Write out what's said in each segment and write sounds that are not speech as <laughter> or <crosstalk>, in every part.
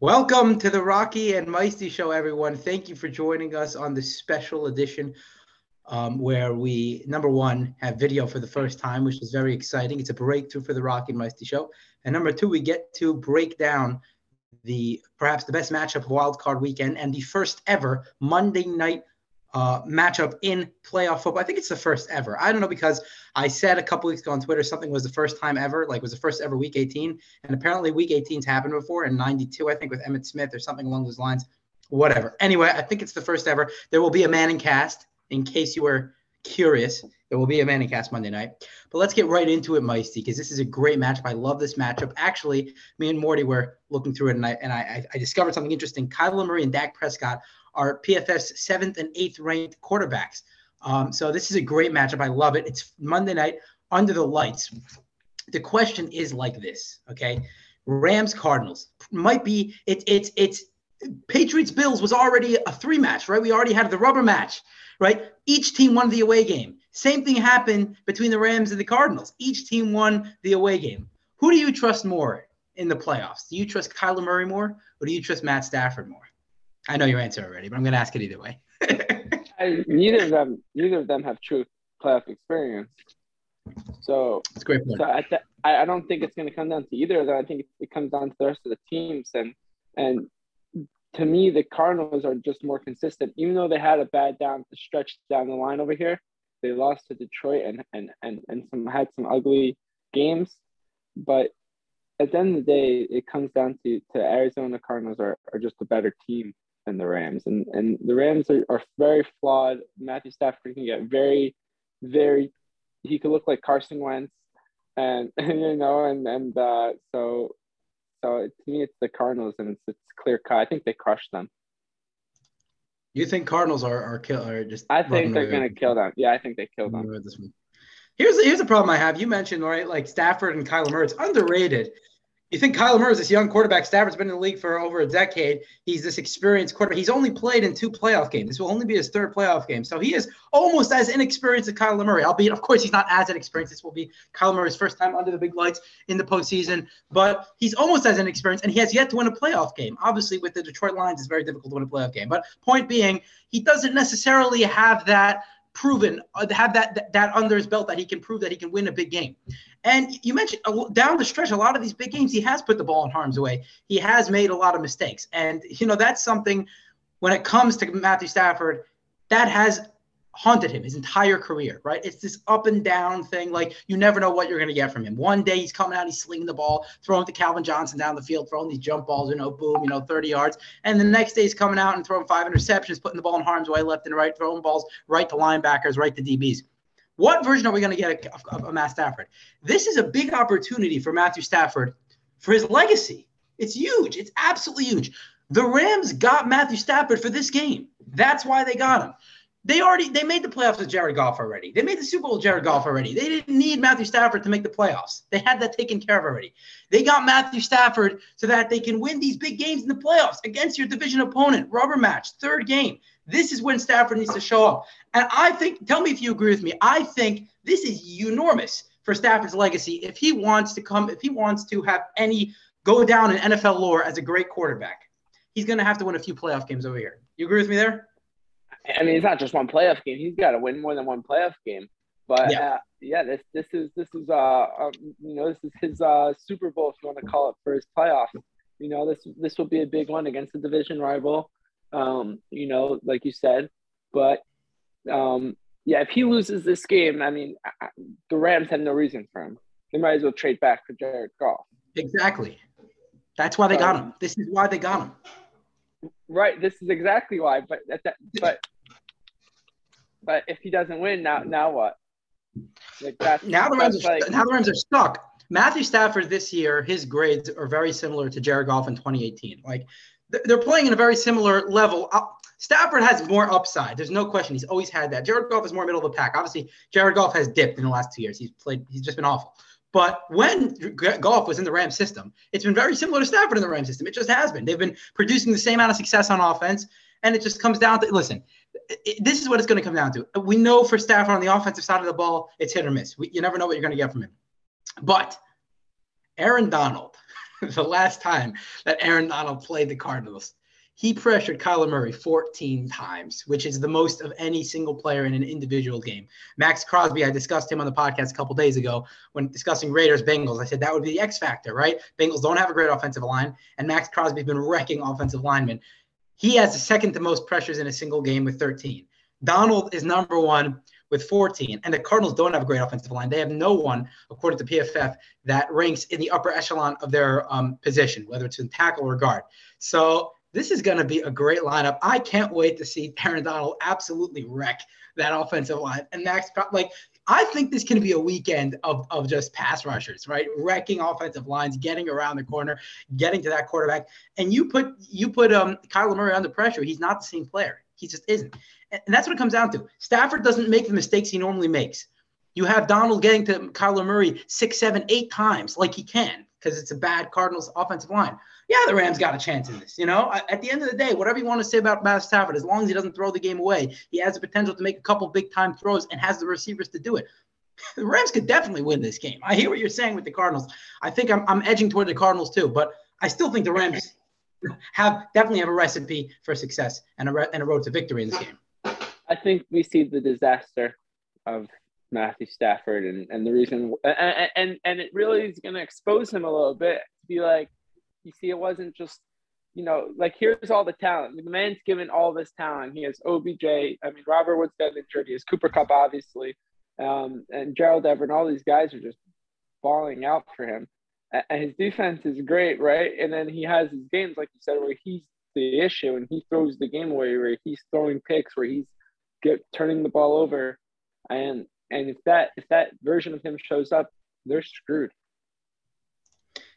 Welcome to the Rocky and Meisty Show, everyone. Thank you for joining us on this special edition um, where we, number one, have video for the first time, which is very exciting. It's a breakthrough for the Rocky and Meisty Show. And number two, we get to break down the perhaps the best matchup of Wild Card Weekend and the first ever Monday night uh, matchup in playoff football. I think it's the first ever. I don't know because I said a couple weeks ago on Twitter something was the first time ever, like was the first ever Week 18, and apparently Week 18's happened before in '92, I think, with Emmitt Smith or something along those lines. Whatever. Anyway, I think it's the first ever. There will be a Manning cast in case you were curious. There will be a Manning cast Monday night. But let's get right into it, Meisty, because this is a great matchup. I love this matchup. Actually, me and Morty were looking through it, and I and I, I discovered something interesting. Kyler Murray and Dak Prescott are PFF's seventh and eighth ranked quarterbacks. Um, so this is a great matchup. I love it. It's Monday night under the lights. The question is like this, okay? Rams Cardinals might be it, it's it's Patriots Bills was already a three match, right? We already had the rubber match, right? Each team won the away game. Same thing happened between the Rams and the Cardinals. Each team won the away game. Who do you trust more in the playoffs? Do you trust Kyler Murray more or do you trust Matt Stafford more? I know your answer already, but I'm going to ask it either way. <laughs> I, neither of them, neither of them have true playoff experience. So it's great point. So I, th- I don't think it's going to come down to either of them. I think it comes down to the rest of the teams, and and to me, the Cardinals are just more consistent. Even though they had a bad down stretch down the line over here, they lost to Detroit and and and and some had some ugly games, but at the end of the day, it comes down to to Arizona Cardinals are, are just a better team than the Rams. And and the Rams are, are very flawed. Matthew Stafford can get very, very he could look like Carson Wentz and <laughs> you know, and and uh, so so to me it's the Cardinals and it's it's clear cut. I think they crushed them. You think Cardinals are are kill are just I think they're gonna kill them. Yeah, I think they kill them. Here's here's a problem I have. You mentioned right, like Stafford and Kyler Murray. It's underrated you think Kyler Murray is this young quarterback? Stafford's been in the league for over a decade. He's this experienced quarterback. He's only played in two playoff games. This will only be his third playoff game. So he is almost as inexperienced as Kyler Murray, albeit, of course, he's not as inexperienced. This will be Kyler Murray's first time under the big lights in the postseason, but he's almost as inexperienced, and he has yet to win a playoff game. Obviously, with the Detroit Lions, it's very difficult to win a playoff game. But point being, he doesn't necessarily have that – proven uh, have that that under his belt that he can prove that he can win a big game. And you mentioned uh, down the stretch, a lot of these big games, he has put the ball in harm's way. He has made a lot of mistakes, and you know that's something when it comes to Matthew Stafford that has haunted him his entire career, right? It's this up and down thing. Like you never know what you're going to get from him. One day he's coming out, he's slinging the ball, throwing to Calvin Johnson down the field, throwing these jump balls, you know, boom, you know, 30 yards. And the next day he's coming out and throwing five interceptions, putting the ball in harm's way left and right, throwing balls right to linebackers, right to DBs. What version are we going to get of, of, of Matt Stafford? This is a big opportunity for Matthew Stafford for his legacy. It's huge. It's absolutely huge. The Rams got Matthew Stafford for this game. That's why they got him. They already they made the playoffs with Jared Goff already. They made the Super Bowl with Jared Goff already. They didn't need Matthew Stafford to make the playoffs. They had that taken care of already. They got Matthew Stafford so that they can win these big games in the playoffs against your division opponent. Rubber match, third game. This is when Stafford needs to show up. And I think, tell me if you agree with me. I think this is enormous for Stafford's legacy if he wants to come, if he wants to have any go down in NFL lore as a great quarterback. He's going to have to win a few playoff games over here. You agree with me there? I mean, it's not just one playoff game. He's got to win more than one playoff game. But yeah, uh, yeah this this is this is uh um, you know this is his uh Super Bowl if you want to call it for his playoff. You know this this will be a big one against the division rival. Um, you know, like you said, but um, yeah, if he loses this game, I mean, I, the Rams have no reason for him. They might as well trade back for Jared Goff. Exactly. That's why they got him. This is why they got him. Right. This is exactly why. But that, but but if he doesn't win, now now what? Like that's, now the Rams are like, now the Rams are stuck. Matthew Stafford this year, his grades are very similar to Jared Goff in 2018. Like they're playing in a very similar level. Uh, Stafford has more upside. There's no question. He's always had that. Jared Goff is more middle of the pack. Obviously, Jared Goff has dipped in the last two years. He's played. He's just been awful. But when Goff was in the Rams system, it's been very similar to Stafford in the Rams system. It just has been. They've been producing the same amount of success on offense, and it just comes down to listen this is what it's going to come down to. We know for Stafford on the offensive side of the ball, it's hit or miss. We, you never know what you're going to get from him. But Aaron Donald, <laughs> the last time that Aaron Donald played the Cardinals, he pressured Kyler Murray 14 times, which is the most of any single player in an individual game. Maxx Crosby, I discussed him on the podcast a couple days ago when discussing Raiders Bengals. I said that would be the X factor, right? Bengals don't have a great offensive line, and Maxx Crosby's been wrecking offensive linemen. He has the second to most pressures in a single game with 13. Donald is number one with 14. And the Cardinals don't have a great offensive line. They have no one, according to PFF, that ranks in the upper echelon of their um, position, whether it's in tackle or guard. So this is going to be a great lineup. I can't wait to see Aaron Donald absolutely wreck that offensive line. And Max, like, I think this can be a weekend of, of just pass rushers, right? Wrecking offensive lines, getting around the corner, getting to that quarterback. And you put you put um Kyler Murray under pressure. He's not the same player. He just isn't. And that's what it comes down to. Stafford doesn't make the mistakes he normally makes. You have Donald getting to Kyler Murray six, seven, eight times like he can because it's a bad Cardinals offensive line. Yeah, the Rams got a chance in this. You know, at the end of the day, whatever you want to say about Matt Stafford, as long as he doesn't throw the game away, he has the potential to make a couple big time throws and has the receivers to do it. <laughs> The Rams could definitely win this game. I hear what you're saying with the Cardinals. I think I'm, I'm edging toward the Cardinals too, but I still think the Rams <laughs> have definitely have a recipe for success and a, re- and a road to victory in this game. I think we see the disaster of Matthew Stafford, and, and the reason, and, and and it really is going to expose him a little bit to be like, you see, it wasn't just, you know, like here's all the talent. The man's given all this talent. He has OBJ. I mean, Robert Woods got injured. He has Cooper Kupp obviously, um, and Gerald Everett. All these guys are just falling out for him. And his defense is great, right? And then he has his games, like you said, where he's the issue and he throws the game away, where he's throwing picks, where he's get turning the ball over, and and if that if that version of him shows up, they're screwed.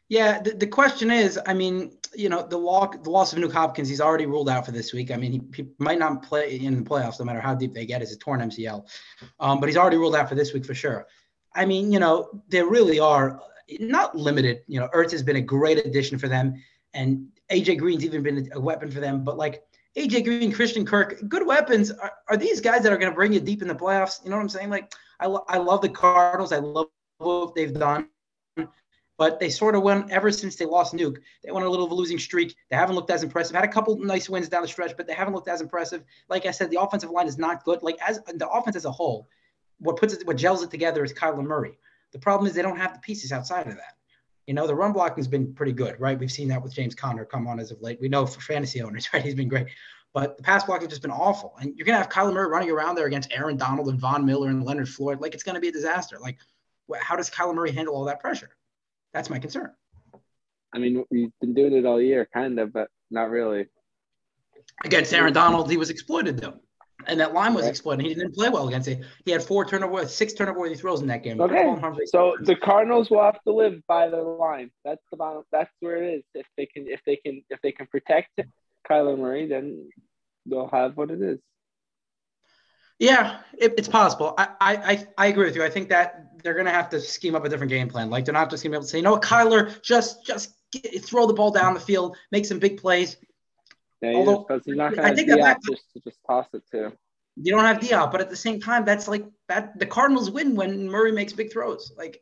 Yeah, the, the question is, I mean, you know, the walk, the loss of Nuk Hopkins, he's already ruled out for this week. I mean, he, he, might not play in the playoffs, no matter how deep they get. It's a torn MCL, um, but he's already ruled out for this week for sure. I mean, you know, there really are not limited. You know, Ertz has been a great addition for them, and AJ Green's even been a weapon for them. But like, AJ Green, Christian Kirk, good weapons. Are, are these guys that are going to bring you deep in the playoffs? You know what I'm saying? Like, I, lo- I love the Cardinals. I love what they've done, but they sort of went ever since they lost Nuk. They went a little of a losing streak. They haven't looked as impressive. Had a couple nice wins down the stretch, but they haven't looked as impressive. Like I said, the offensive line is not good. Like as the offense as a whole, what puts it, what gels it together is Kyler Murray. The problem is they don't have the pieces outside of that. You know, the run blocking has been pretty good, right? We've seen that with James Conner come on as of late. We know for fantasy owners, <laughs> right? He's been great. But the pass blocking has just been awful. And you're going to have Kyler Murray running around there against Aaron Donald and Von Miller and Leonard Floyd. Like, it's going to be a disaster. Like, how does Kyler Murray handle all that pressure? That's my concern. I mean, we've been doing it all year, kind of, but not really. Against Aaron Donald, he was exploited, though and that line was exploited. He didn't play well against it. He had four turnover, six turnover throws in that game. Okay. So the Cardinals will have to live by the line. That's the bottom. That's where it is. If they can, if they can, if they can protect Kyler Murray, then they'll have what it is. Yeah, it, it's possible. I, I I agree with you. I think that they're gonna have to scheme up a different game plan. Like they're not just gonna be able to say, you know what, Kyler, just just get, throw the ball down the field, make some big plays. Yeah, Although, just, he's not going to just, just toss it to. You don't have D-Hop, but at the same time, that's like that. The Cardinals win when Murray makes big throws. Like,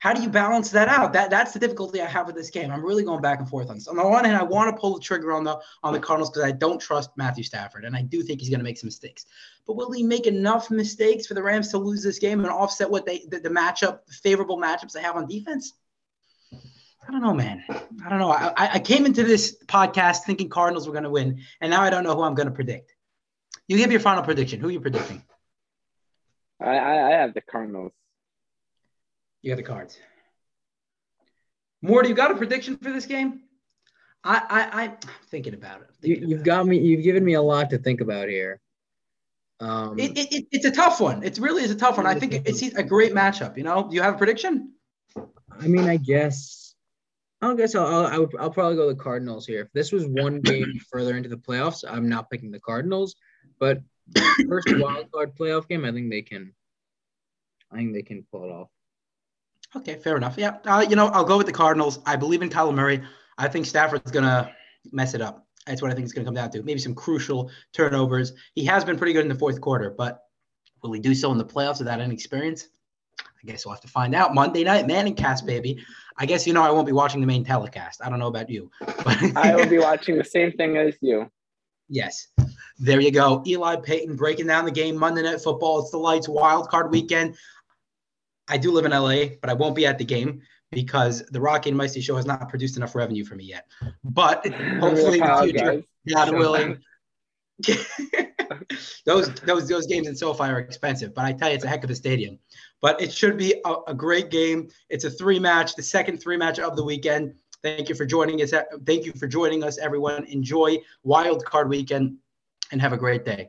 how do you balance that out? That that's the difficulty I have with this game. I'm really going back and forth on this. On the one hand, I want to pull the trigger on the on the Cardinals because I don't trust Matthew Stafford, and I do think he's going to make some mistakes. But will he make enough mistakes for the Rams to lose this game and offset what they the, the matchup, the favorable matchups they have on defense? I don't know, man. I don't know. I, I came into this podcast thinking Cardinals were going to win, and now I don't know who I'm going to predict. You give your final prediction. Who are you predicting? I, I, I have the Cardinals. You have the cards. More, do you got a prediction for this game? I, I, I'm thinking about it. Thinking you, have got it. me. You've given me a lot to think about here. Um, it, it, it's a tough one. It really is a tough one. I think it's a great matchup. You know, do you have a prediction? I mean, I guess I guess I'll, I'll, I would, I'll probably go the Cardinals here. If this was one game <clears throat> further into the playoffs, I'm not picking the Cardinals. But first <clears throat> wild card playoff game, I think they can. I think they can pull it off. Okay, fair enough. Yeah, uh, you know, I'll go with the Cardinals. I believe in Kyler Murray. I think Stafford's gonna mess it up. That's what I think it's gonna come down to. Maybe some crucial turnovers. He has been pretty good in the fourth quarter, but will he do so in the playoffs without any experience? I guess we'll have to find out. Monday night, Manning cast, baby. I guess you know I won't be watching the main telecast. I don't know about you, but <laughs> I will be <laughs> watching the same thing as you. Yes. There you go. Eli Peyton breaking down the game Monday Night Football. It's the Lights wild card weekend. I do live in LA, but I won't be at the game because the Rocky and Micey show has not produced enough revenue for me yet. But <laughs> hopefully in the future, God willing. <laughs> those those those games in SoFi are expensive, but I tell you, it's a heck of a stadium. But it should be a, a great game. It's a three match, the second three match of the weekend. Thank you for joining us. Thank you for joining us, everyone. Enjoy Wild Card Weekend and have a great day.